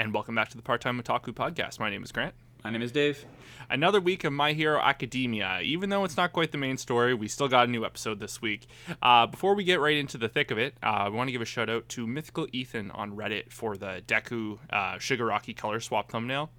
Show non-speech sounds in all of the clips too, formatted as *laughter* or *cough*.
and welcome back to the Part Time Otaku Podcast. My name is Grant. My name is Dave. Another week of My Hero Academia. Even though it's not quite the main story, we still got a new episode this week. Uh, before we get right into the thick of it, uh, we want to give a shout out to Mythical Ethan on Reddit for the Deku uh, Shigaraki color swap thumbnail.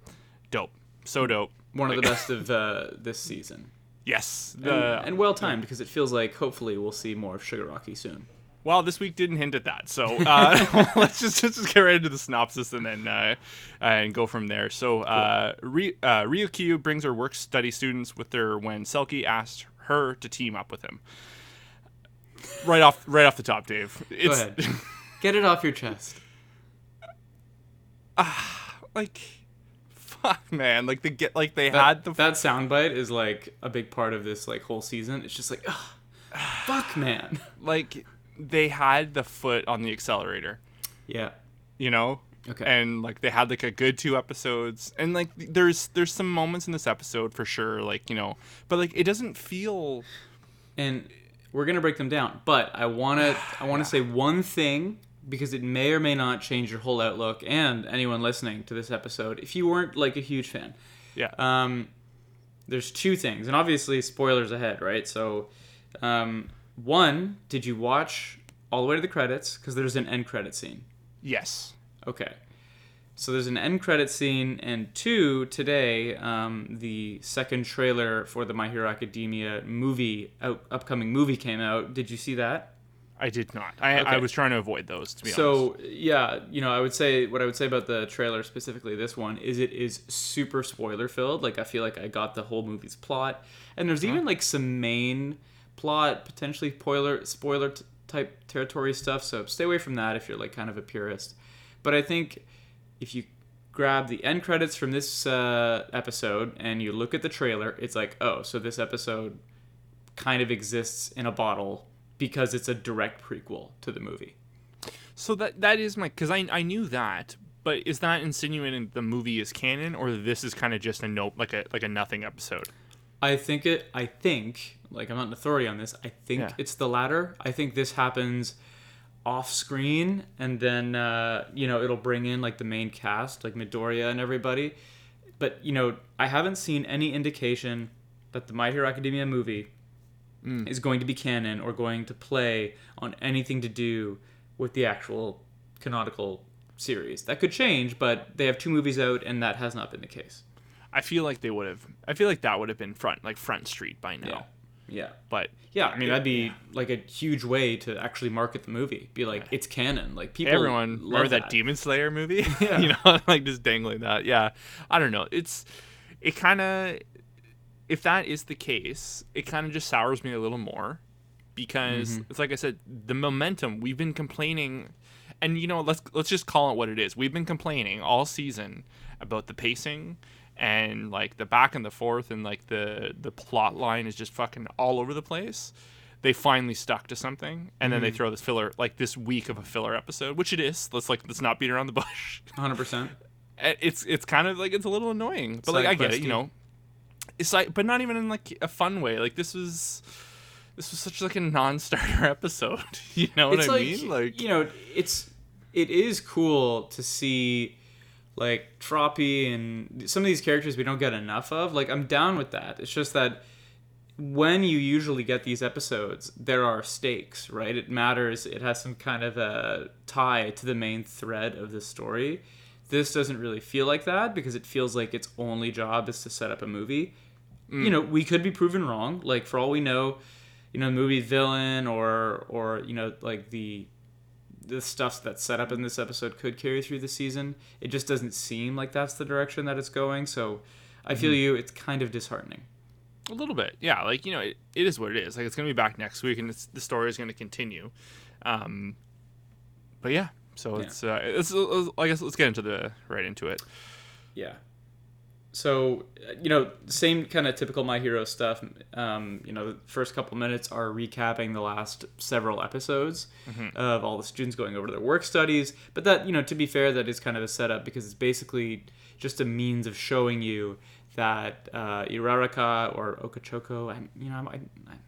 Dope. So dope. One of the best of uh, this season. *laughs* Yes. And, The, and well timed because it feels like hopefully we'll see more of Shigaraki soon. Well, this week didn't hint at that. So uh, *laughs* *laughs* let's just let's just get right into the synopsis and then uh, and go from there. So uh, Ry- uh, Ryukyu brings her work study students with her when Selkie asked her to team up with him. Right off, right off the top, Dave. It's Go ahead. *laughs* Get it off your chest. Ah, like, fuck, man. Like they get like they That, had the that soundbite is like a big part of this like whole season. It's just like, ugh, fuck, man. like they had the foot on the accelerator. Yeah. you know Okay. and like they had like a good two episodes and like there's there's some moments in this episode for sure like you know but like it doesn't feel and we're gonna break them down. But I wanna *sighs* I wanna say one thing because it may or may not change your whole outlook and anyone listening to this episode if you weren't like a huge fan. yeah Um, there's two things, and obviously spoilers ahead, right? So, um, one, did you watch all the way to the credits? Because there's an end credit scene. yes Okay. So there's an end credit scene, and two, today, um, the second trailer for the My Hero Academia movie, out, upcoming movie came out. Did you see that? i did not i i was trying to avoid those to be honest So yeah, you know, I would say what I would say about the trailer specifically this one is it is super spoiler filled. Like I feel like I got the whole movie's plot, and there's even like some main plot potentially spoiler spoiler t- type territory stuff. So stay away from that if you're like kind of a purist. But I think if you grab the end credits from this uh, episode and you look at the trailer, it's like oh, so this episode kind of exists in a bottle because it's a direct prequel to the movie. so that that is my because i i knew that but is that insinuating the movie is canon or this is kind of just a note like a like a nothing episode I think it. I think like I'm not an authority on this. I think Yeah. it's the latter. I think this happens off screen, and then uh, you know it'll bring in like the main cast, like Midoriya and everybody. But you know, I haven't seen any indication that the My Hero Academia movie is going to be canon or going to play on anything to do with the actual canonical series. That could change, but they have two movies out, and that has not been the case. I feel like they would have i feel like that would have been front like front street by now Yeah. Yeah. but Yeah, I mean that'd be like a huge way to actually market the movie. Be like, it's canon. Like people, everyone love remember that. Demon Slayer movie? *laughs* *laughs* Yeah. you know, *laughs* like just dangling that. Yeah, I don't know. It's it kind of if that is the case, it kind of just sours me a little more because Mm-hmm. it's like I said, the momentum we've been complaining, and you know, let's let's just call it what it is. We've been complaining all season about the pacing and like the back and the forth and like the the plot line is just fucking all over the place they finally stuck to something and then they Mm-hmm. throw this filler like this week of a filler episode which it is. Let's like let's not beat around the bush. Hundred percent. *laughs* It's it's kind of like it's a little annoying but like Side i get it you know. it's like but not even in like a fun way. Like this was this was such like a non-starter *laughs* episode *laughs* you know what It's i like, mean? Like you know, it's it is cool to see like Froppy and some of these characters we don't get enough of. Like I'm down with that. It's just that when you usually get these episodes, there are stakes, right? It matters. It has some kind of a tie to the main thread of the story. This doesn't really feel like that because it feels like its only job is to set up a movie. You mm. know, we could be proven wrong. Like for all we know, you know, the movie villain or or you know, like the the stuff that's set up in this episode could carry through the season. It just doesn't seem like that's the direction that it's going. So I feel you. It's kind of disheartening. A little bit, yeah. Like you know, it, it is what it is. Like it's gonna be back next week, and it's, the story is gonna continue. Um, but yeah, so Yeah. it's uh, it's, uh, I guess let's get into the right into it. Yeah. So you know, same kind of typical My Hero stuff. Um, you know, the first couple minutes are recapping the last several episodes of all the students going over their work studies. But that, you know, to be fair, that is kind of a setup because it's basically just a means of showing you that uh, Iraraka or Okachoko, I, you know, I,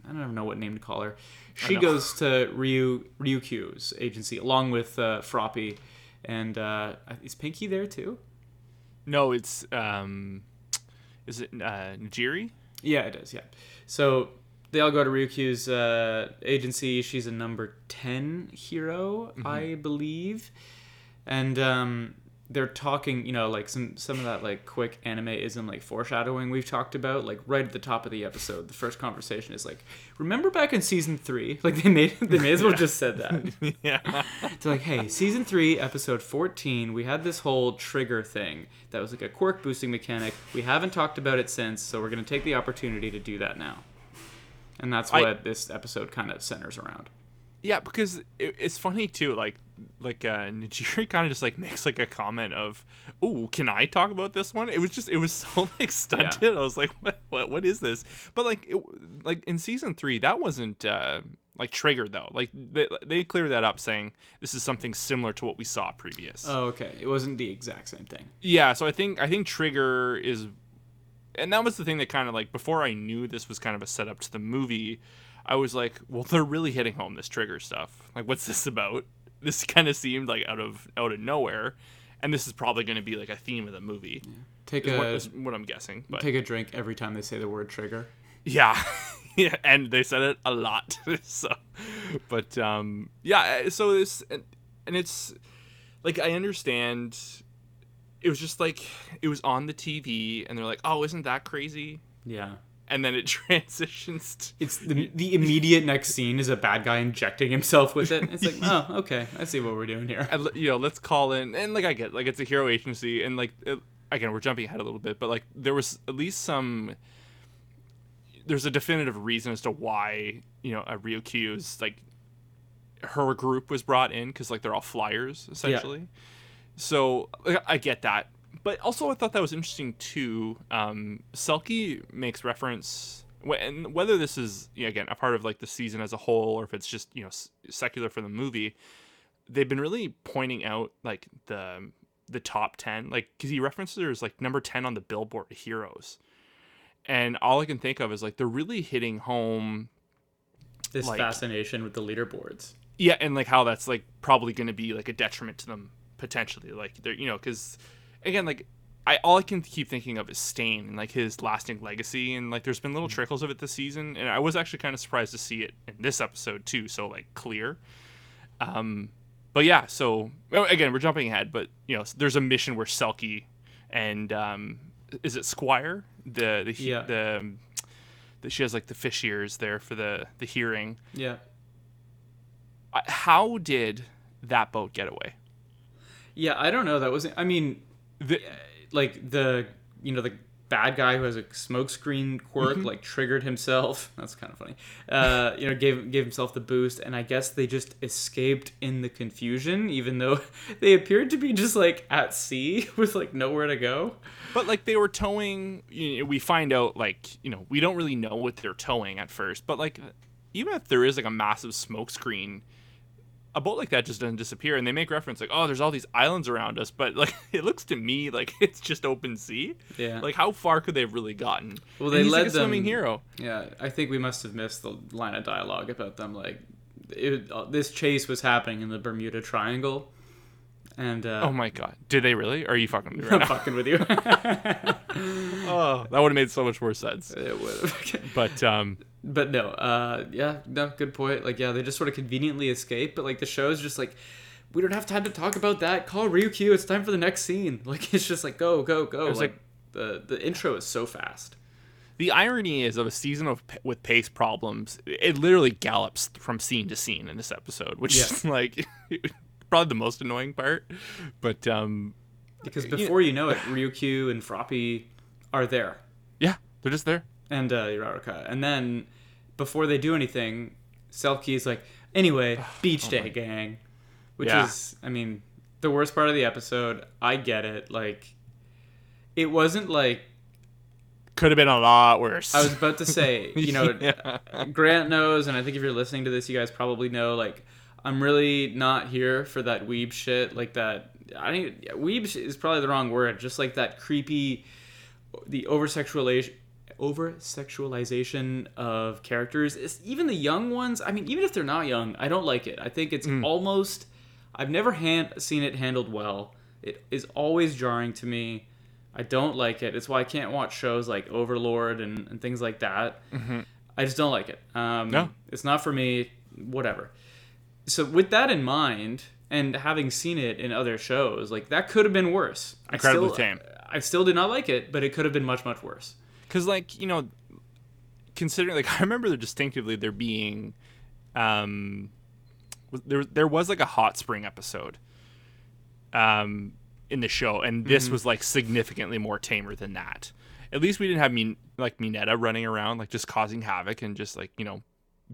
I don't even know what name to call her. She goes to Ryu Ryukyu's agency along with uh, Froppy and uh, is Pinky there too? No, it's um, is it uh, Nejire? Yeah, it is. Yeah. So they all go to Ryukyu's uh, agency. She's a number ten hero, I believe, and um, they're talking. You know, like some some of that like quick animeism, like foreshadowing we've talked about. Like right at the top of the episode, the first conversation is like, "Remember back in season three? *laughs* Like they made they may as well just said that. *laughs* yeah. *laughs* It's like, hey, season three, episode 14, we had this whole trigger thing that was like a quirk boosting mechanic. We haven't talked about it since, so we're going to take the opportunity to do that now. And that's I- what this episode kind of centers around. Yeah, because it, it's funny too. Like, like uh, *laughs* Nejire kind of just like makes like a comment of, "Oh, can I talk about this one?" It was just, it was *laughs* so like stunted. I was like, "What? What? What is this?" But like, it, like in season three, that wasn't uh, like triggered though. Like they they cleared that up, saying this is something similar to what we saw previous. Oh, okay. It wasn't the exact same thing. Yeah, so I think I think Trigger is and that was the thing that kind of like before I knew this was kind of a setup to the movie, I was like, well, they're really hitting home this Trigger stuff. Like what's this about? This kind of seemed like out of out of nowhere. And this is probably going to be like a theme of the movie. Take Is what, a is what I'm guessing. But take a drink every time they say the word trigger. yeah. *laughs* yeah, and they said it a lot. *laughs* so but um yeah, so this and, and it's like I understand it was just like it was on the TV and they're like, "Oh, isn't that crazy?" Yeah. And then it *laughs* transitions to It's the, the immediate next scene is a bad guy injecting himself with it. It's like, *laughs* oh, okay, I see what we're doing here. and, you know, let's call in and like I get like it's a hero agency and like it, again, we're jumping ahead a little bit, but like there was at least some there's a definitive reason as to why, you know, a Ryukyu's like her group was brought in cuz like they're all flyers essentially. So like, I get that. But also I thought that was interesting too. Um Selkie makes reference and whether this is you know, again a part of like the season as a whole or if it's just, you know, s- secular for the movie, they've been really pointing out like the the top 10 like because he references like number 10 on the billboard heroes and all i can think of is like they're really hitting home This Like- fascination with the leaderboards. yeah and like how that's like probably going to be like a detriment to them potentially like they're you know because again like I all I can keep thinking of is Stain and like his lasting legacy and like there's been little trickles of it this season and I was actually kind of surprised to see it in this episode too so like clear um but yeah so again we're jumping ahead but you know there's a mission where Selkie and um is it Squire the the he- Yeah. the, um, the she has like the fish ears there for the the hearing Yeah. How did that boat get away Yeah, I don't know. That wasn't. I mean, the, like the you know the bad guy who has a smokescreen quirk like triggered himself. *laughs* That's kind of funny. Uh, you know, gave gave himself the boost, and I guess they just escaped in the confusion, even though *laughs* they appeared to be just like at sea *laughs* with like nowhere to go. But like they were towing, you know, we find out like you know we don't really know what they're towing at first. But like even if there is like a massive smoke screen, a boat like that just doesn't disappear. And they make reference like, oh, there's all these islands around us, but like *laughs* it looks to me like *laughs* it's just open sea. Yeah. Like how far could they have really gotten? Well, they he's like led a swimming them- hero. Yeah, I think we must have missed the line of dialogue about them. Like, it, uh, this chase was happening in the Bermuda Triangle, and uh, Oh my god, did they really? Or are you fucking with me I'm now? fucking with you. *laughs* oh, that would have made so much more sense. it would. But um, But no, uh, yeah, no, good point. Like, yeah, they just sort of conveniently escape, but like the show is just like, we don't have time to talk about that. Call Ryukyu. It's time for the next scene. *laughs* Like, it's just like go, go, go. Like, like- the the intro is so fast. The irony is of a season of with pace problems, it literally gallops from scene to scene in this episode, which Yeah. is *laughs* like *laughs* probably the most annoying part. But um, Because before you know it, Ryukyu and Froppy are there, yeah, they're just there. And uh, Uraraka, and then before they do anything, Selkie is like, anyway, *sighs* beach day, gang, which Yeah. is, I mean, the worst part of the episode. I get it. Like, it wasn't like Could have been a lot worse. I was about to say, *laughs* you know, Yeah. Grant knows, and I think if you're listening to this, you guys probably know. Like, I'm really not here for that weeb shit. Like that, I think weeb is probably the wrong word. Just like that creepy, the over sexualization, over sexualization of characters. It's, even the young ones. I mean, even if they're not young, I don't like it. I think it's almost. I've never hand, seen it handled well. It is always jarring to me. I don't like it. It's why I can't watch shows like Overlord and, and things like that. I just don't like it. Um, No. It's not for me. Whatever. So with that in mind, and having seen it in other shows, like that could have been worse. I Incredibly still, tame. I still did not like it, but it could have been much much worse. Because like you know considering like *laughs* i remember distinctively there being um there there was like a hot spring episode um in the show and this was like significantly more tamer than that. At least we didn't have Min- like minetta running around like just causing havoc and just like you know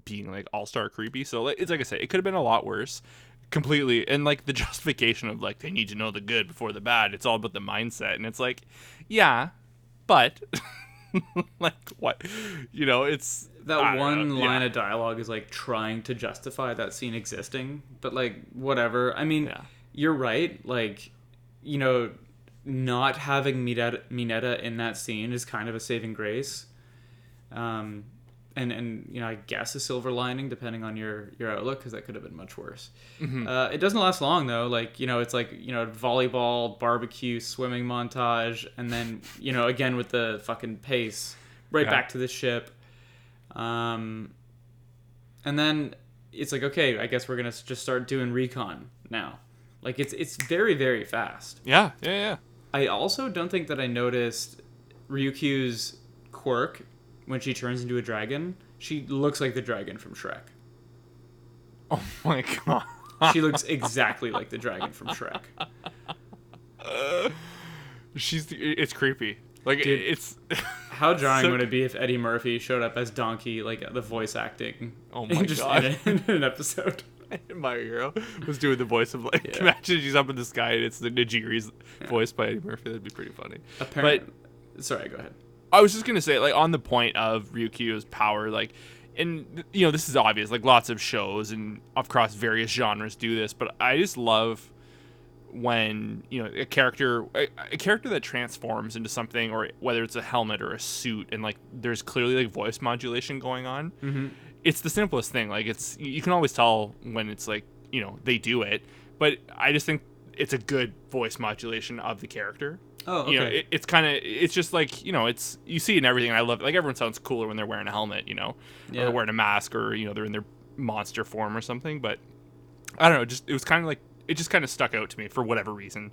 being like all-star creepy. So like, it's like i said it could have been a lot worse completely. And like the *laughs* justification of like they need to know the good before the bad it's all about the mindset. And it's like yeah but *laughs* *laughs* like what you know it's That I one know, line yeah. of dialogue is like trying to justify that scene existing, but like whatever. I mean, Yeah. you're right. Like, you know, not having Minetta, in that scene is kind of a saving grace. Um, and and you know, I guess a silver lining depending on your your outlook because that could have been much worse. Mm-hmm. Uh, it doesn't last long though. Like you know, it's like you know, volleyball, barbecue, swimming montage, and then you know, again with the fucking pace, right Yeah. back to the ship. Um, and then it's like, okay, I guess we're gonna just start doing recon now. Like it's it's very very fast. yeah yeah yeah I also don't think that I noticed Ryukyu's quirk when she turns into a dragon. She looks like the dragon from Shrek. oh my god She looks exactly like the dragon from Shrek. she's it's creepy like Dude. it's How jarring *laughs* So- would it be if Eddie Murphy showed up as Donkey, like the voice acting? Oh *laughs* my just God. In, a- in an episode. *laughs* my hero was doing the voice of like Yeah. imagine she's up in the sky and it's the Nigiri's voice by Eddie Murphy that'd be pretty funny Apparently, but, sorry, go ahead. I was just gonna say, like, on the point of Ryukyu's power, like, and you know, this is obvious. Like, lots of shows and across various genres do this, but I just love when you know a character, a, a character that transforms into something, or whether it's a helmet or a suit, and like there's clearly like voice modulation going on. Mm-hmm. It's the simplest thing. Like, it's you can always tell when it's like you know they do it, but I just think it's a good voice modulation of the character Oh, okay. you know, it, it's kind of it's just like you know, it's you see it in everything. And I love like everyone sounds cooler when they're wearing a helmet, you know, or they're wearing a mask, or you know, they're in their monster form or something. But I don't know, just it was kind of like it just kind of stuck out to me for whatever reason.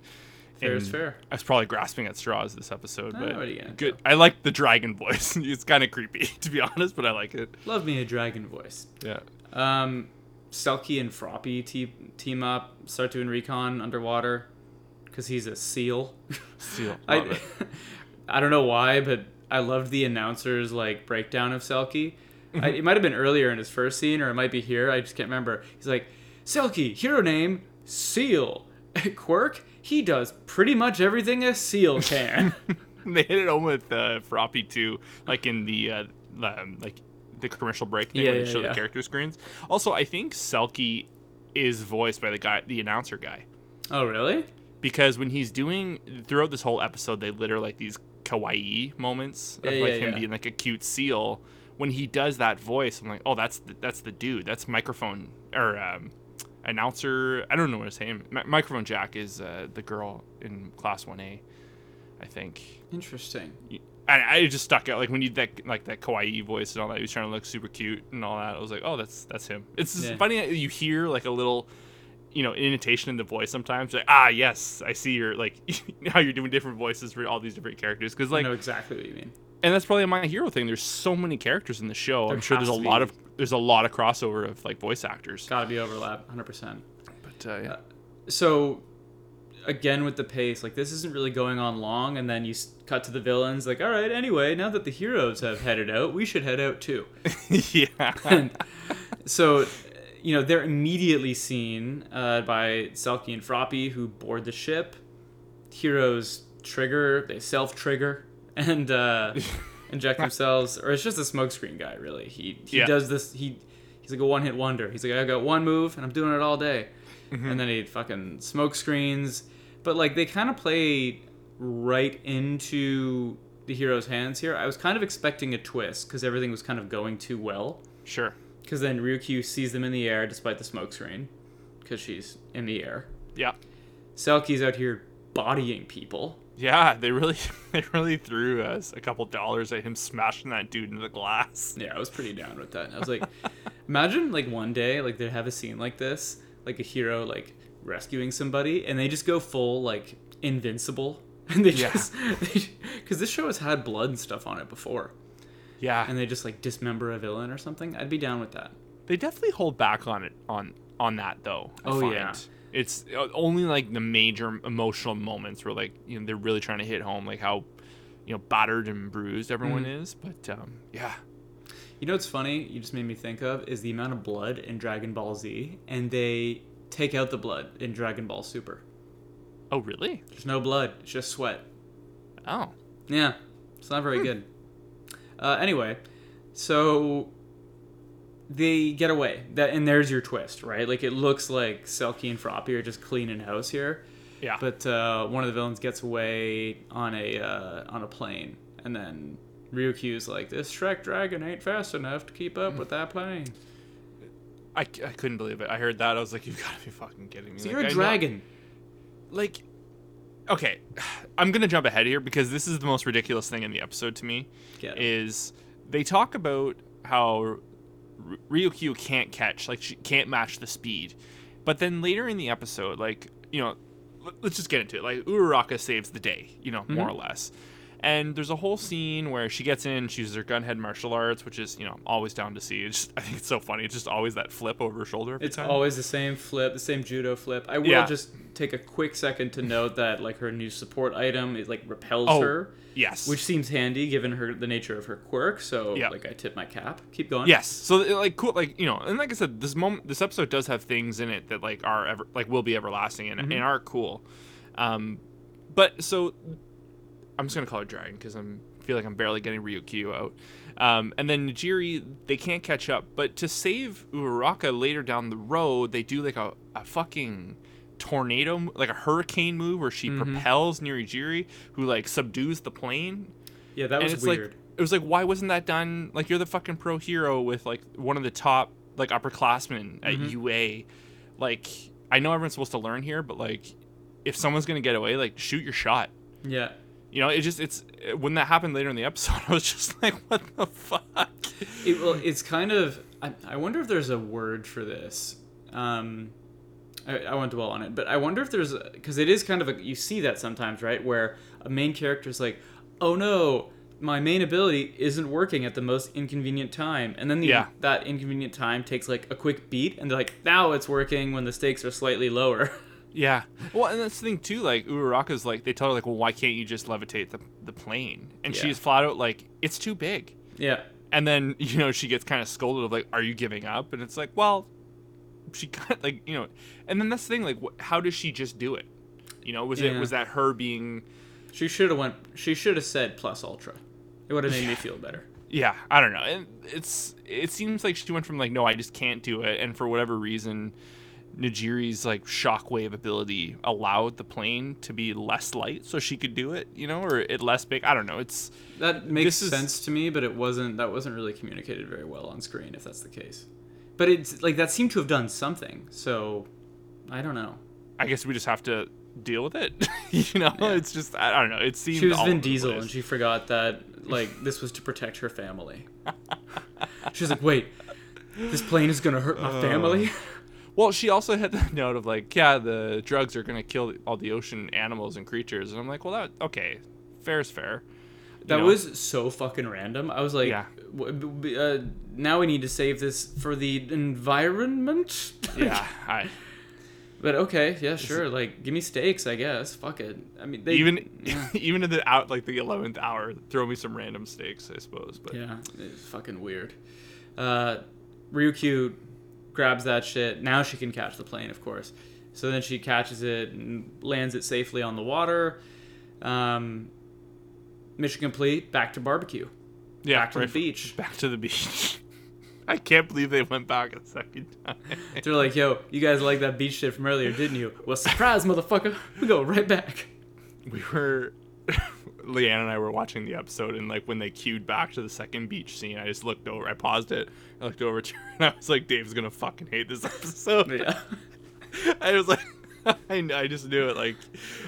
Fair is fair. I was probably grasping at straws this episode, Oh, but what you gonna good. I like the dragon voice. *laughs* it's kind of creepy *laughs* to be honest, but I like it. Love me a dragon voice. Yeah. Um, Selkie and Froppy te- team up, start doing recon underwater because he's a seal. Seal. *laughs* I. *laughs* I don't know why, but I loved the announcer's like breakdown of Selkie. Mm-hmm. I, it might have been earlier in his first scene, or it might be here. I just can't remember. He's like, Selkie, hero name, Seal. *laughs* Quirk, he does pretty much everything a seal can. they hit it home with uh, Froppy too, like in the uh, um, like the commercial break thing Yeah, where they yeah, show yeah. the character screens. Also, I think Selkie is voiced by the guy, the announcer guy, oh, really? Because when he's doing throughout this whole episode, they litter like these kawaii moments of Yeah, like yeah, him yeah. being like a cute seal. When he does that voice, I'm like, oh, that's the, that's the dude. That's microphone or um, announcer. I don't know what his name. Mi- microphone Jack is uh, the girl in Class One A, I think. Interesting. I, I just stuck out like when you that like that kawaii voice and all that. He was trying to look super cute and all that. I was like, oh, that's that's him. It's funny you hear like a little, you know, intonation in the voice sometimes. Like, ah, yes, I see your like *laughs* how you're doing different voices for all these different characters. Because I like, know exactly what you mean. and that's probably my hero thing. There's so many characters in the show. There I'm sure there's a to lot of there's a lot of crossover of like voice actors. Gotta be overlap, 100%. But uh, yeah. so again with the pace like this isn't really going on long and then you cut to the villains like all right anyway now that the heroes have headed out we should head out too *laughs* yeah. and so you know they're immediately seen uh, by selkie and froppy who board the ship. Heroes trigger they self trigger *laughs* and uh, *laughs* inject themselves or it's just a smokescreen guy really. He, he Yeah. does this he he's like a one hit wonder. He's like i got one move and i'm doing it all day. And then he fucking smokescreens. but like they kind of play right into the hero's hands here. I was kind of expecting a twist because everything was kind of going too well. Sure. Because then ryukyu sees them in the air despite the smoke screen because she's in the air. Yeah. Selkie's out here bodying people. Yeah, they really *laughs* they really threw us a couple dollars at him smashing that dude into the glass. Yeah, I was pretty down with that. I was like, *laughs* imagine like one day like they have a scene like this, like a hero like rescuing somebody, and they just go full like invincible, *laughs* and they Yeah. just because this show has had blood and stuff on it before, Yeah. and they just like dismember a villain or something. I'd be down with that. They definitely hold back on it on on that though. I Oh, find. yeah. It's uh, only like the major emotional moments where like you know they're really trying to hit home like how you know battered and bruised everyone Mm-hmm. is. But um, yeah, You know what's funny? You just made me think of is the amount of blood in Dragon Ball Z, and they take out the blood in Dragon Ball Super. oh really? There's no blood; it's just sweat. Oh, Yeah, it's not very good. Uh, anyway, so they get away. That and there's your twist, right? Like it looks like Selkie and Froppy are just cleaning house here, yeah. but uh, one of the villains gets away on a uh, on a plane, and then Ryukyu's like, "This Shrek dragon ain't fast enough to keep up with that plane." I, I couldn't believe it. I heard that. I was like, you've got to be fucking kidding me. So Like, you're a I know- dragon. like okay *sighs* i'm gonna jump ahead here because this is the most ridiculous thing in the episode to me is they talk about how R- ryukyu can't catch like she can't match the speed. But then later in the episode like you know let's just get into it. Like uraraka saves the day you know more mm-hmm. or less and there's a whole scene where she gets in she uses her gunhead martial arts which is you know I'm always down to see it's just, i think it's so funny it's just always that flip over her shoulder It's time. always the same flip, the same judo flip. I will Yeah. just take a quick second to note that like her new support item is like repels Oh, her. yes which seems handy given her the nature of her quirk. So Yeah. like I tip my cap. Keep going. Yes. So like cool like you know, and like I said, this moment this episode does have things in it that like are ever like will be everlasting and, and are cool. Um but so I'm just gonna call her Dragon because I'm feel like I'm barely getting Ryukyu out. Um, and then Nejire, they can't catch up. But to save Uraraka later down the road, they do like a, a fucking tornado, like a hurricane move where she propels Nejire, who like subdues the plane Yeah, that and was it's weird. like it was like why wasn't that done like you're the fucking pro hero with like one of the top like upperclassmen at Mm-hmm. UA like I know everyone's supposed to learn here but like if someone's gonna get away like shoot your shot yeah. You know it just it's when that happened later in the episode *laughs* I was just like what the fuck It, well, it's kind of. I, I wonder if there's a word for this. Um, I, I won't dwell on it, but I wonder if there's because it is kind of a you see that sometimes, right? Where a main character is like, "Oh no, my main ability isn't working at the most inconvenient time," and then the, Yeah. that inconvenient time takes like a quick beat, and they're like, "Now it's working when the stakes are slightly lower." *laughs* yeah well and that's the thing too like Uraraka's like they tell her like well why can't you just levitate the, the plane and Yeah. she's flat out like it's too big yeah, and then *laughs* you know she gets kind of scolded of like are you giving up and it's like well she kind of *laughs* like you know and then that's the thing like wh- how does she just do it you know was it was that her being she should have went. She should have said plus ultra. It would have made me feel better. yeah i don't know and it's it seems like she went from like no i just can't do it and for whatever reason Nejire's like shockwave ability allowed the plane to be less light so she could do it, you know, or it less big. I don't know. It's That makes This is- sense to me, but it wasn't. That wasn't really communicated very well on screen, if that's the case. But it's like that seemed to have done something. So, I don't know. I guess we just have to deal with it. *laughs* you know, Yeah. it's just I, don't know. It seems She was Vin Diesel, and she forgot that like this was to protect her family. *laughs* she was like, "Wait, this plane is gonna hurt my oh. family." *laughs* Well, she also had the *laughs* note of like, yeah, the drugs are gonna kill all the ocean animals and creatures, and I'm like, well, that okay, fair is fair. You That know? was so fucking random. I was like, Yeah. w- b- b- uh, "Now we need to save this for the environment." *laughs* yeah. I, But okay, yeah, sure. Like, give me stakes, I guess. Fuck it. I mean, they, even *laughs* yeah. even in the out like the eleventh hour, throw me some random stakes, I suppose. But Yeah, it's fucking weird. Uh, Ryukyu grabs that shit. Now she can catch the plane, of course. So then she catches it and lands it safely on the water. Um, mission complete. Back to barbecue. yeah, Back to right the beach. *laughs* back to the beach. *laughs* I can't believe they went back a second time. *laughs* They're like, "Yo, you guys like that beach shit from earlier, didn't you?" Well, surprise, motherfucker. We go right back. we were Leanne and I were watching the episode and like when they cued back to the second beach scene, I just looked over, I paused it, I looked over to her *laughs* and I was like, Dave's gonna fucking hate this *laughs* episode. Yeah. *laughs* I was like, I, I just knew it. Like,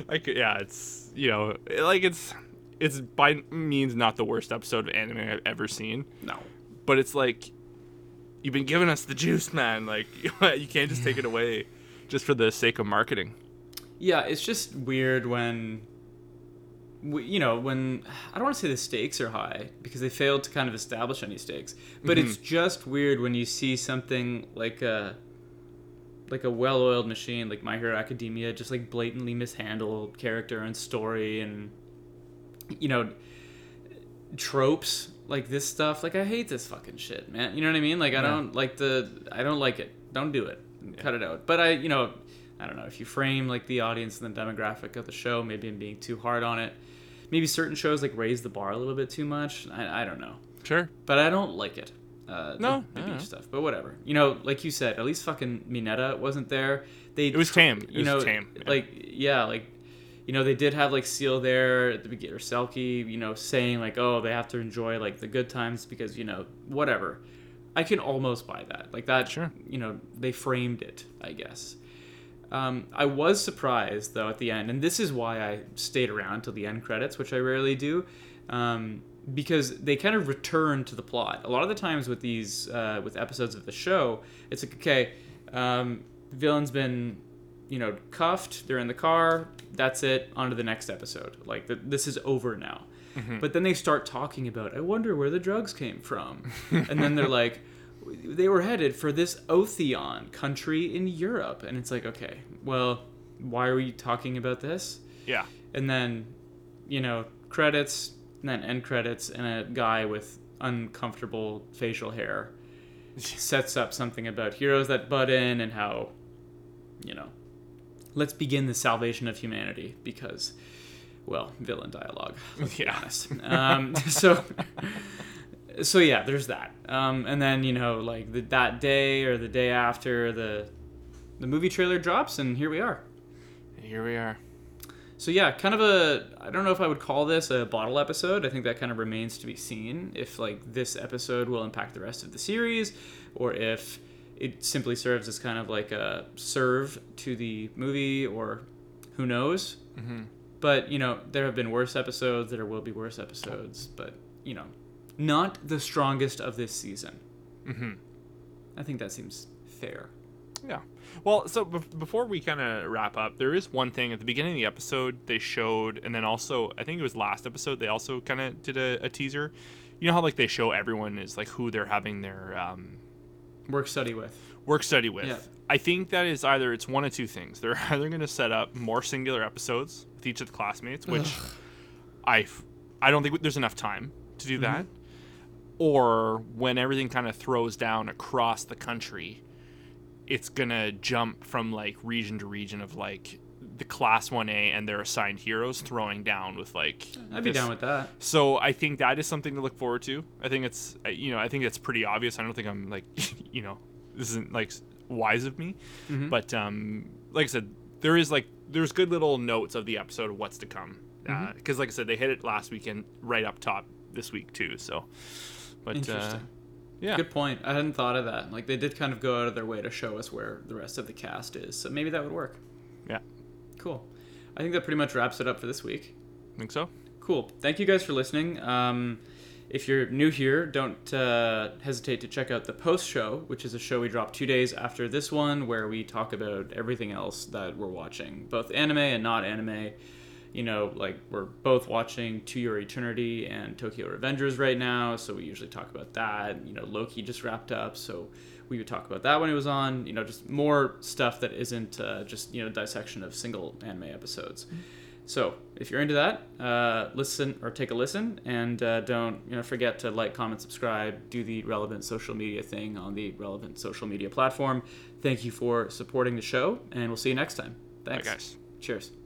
I could, yeah, it's you know, like it's it's by means not the worst episode of anime I've ever seen, No. but it's like you've been giving us the juice, man. Like you can't just take it away just for the sake of marketing. Yeah, it's just weird when, you know, when I don't want to say the stakes are high because they failed to kind of establish any stakes, but it's mm-hmm. just weird when you see something like a like a well-oiled machine like My Hero Academia just like blatantly mishandled character and story and you know tropes like this stuff like I hate this fucking shit, man. You know what I mean? Like I Yeah. don't like the I don't like it. Don't do it. Cut it out. But I, you know, I don't know if you frame like the audience and the demographic of the show. Maybe I'm being too hard on it. Maybe certain shows like raise the bar a little bit too much. I, I don't know, Sure. but I don't like it. Uh, No, the, the beach stuff, but whatever. You know, like you said, at least fucking Minetta wasn't there. They It was tame. It you was know, tame. yeah. like yeah, like you know they did have like Seal there at the beginning, or Selkie, you know, saying like oh they have to enjoy like the good times because you know whatever. I can almost buy that. Like that, Sure. you know, they framed it, I guess. Um, I was surprised though at the end, and this is why I stayed around till the end credits, which I rarely do, um, because they kind of return to the plot. A lot of the times with these uh, with episodes of the show, it's like okay, um, villain's been you know cuffed, they're in the car, that's it, on to the next episode. Like the, this is over now. But then they start talking about, I wonder where the drugs came from, *laughs* and then they're like they were headed for this Otheon country in Europe. And it's like, okay, well, why are we talking about this? yeah. And then, you know, credits, and then end credits, and a guy with uncomfortable facial hair *laughs* sets up something about heroes that butt in and how, you know, let's begin the salvation of humanity because, well, villain dialogue. Let's be Yeah. honest. Um, *laughs* so *laughs* so yeah, there's that. Um, and then you know, like the, that day or the day after the the movie trailer drops, and here we are. Here we are. So yeah, kind of a I don't know if I would call this a bottle episode. I think that kind of remains to be seen if like this episode will impact the rest of the series or if it simply serves as kind of like a serve to the movie or who knows. Mhm. But, you know, there have been worse episodes, there will be worse episodes, but, you know, not the strongest of this season. Mhm. I think that seems fair. Yeah. Well, so bef- before we kind of wrap up, there is one thing at the beginning of the episode they showed, and then also I think it was last episode they also kind of did a, a teaser. You know how like they show everyone is like who they're having their um, Work study with. work study with. Yeah. I think that is either it's one of two things. They're *laughs* either going to set up more singular episodes with each of the classmates, which I I don't think there's enough time to do that. Or when everything kind of throws down across the country, it's gonna jump from like region to region of like the class 1A and their assigned heroes throwing down with like I'd be this- down with that. so I think that is something to look forward to. I think it's you know I think it's pretty obvious. I don't think I'm like *laughs* you know this isn't like wise of me, Mhm. but um like I said, there is like there's good little notes of the episode of what's to come because like I said they hit it last weekend right up top this week too. So, but uh, Interesting. yeah, Good point. I hadn't thought of that. Like they did kind of go out of their way to show us where the rest of the cast is. So maybe that would work. yeah, Cool. I think that pretty much wraps it up for this week. I think so. Cool. Thank you guys for listening. Um, if you're new here, don't uh, hesitate to check out the post show, which is a show we drop two days after this one, where we talk about everything else that we're watching, both anime and not anime. You know, like we're both watching To Your Eternity and Tokyo Revengers right now, so we usually talk about that. You know, Loki just wrapped up, so we would talk about that when it was on. You know, just more stuff that isn't uh, just you know dissection of single anime episodes. So if you're into that, uh, listen or take a listen, and uh, don't you know forget to like, comment, subscribe, do the relevant social media thing on the relevant social media platform. Thank you for supporting the show, and we'll see you next time. Bye Thanks. guys. Cheers.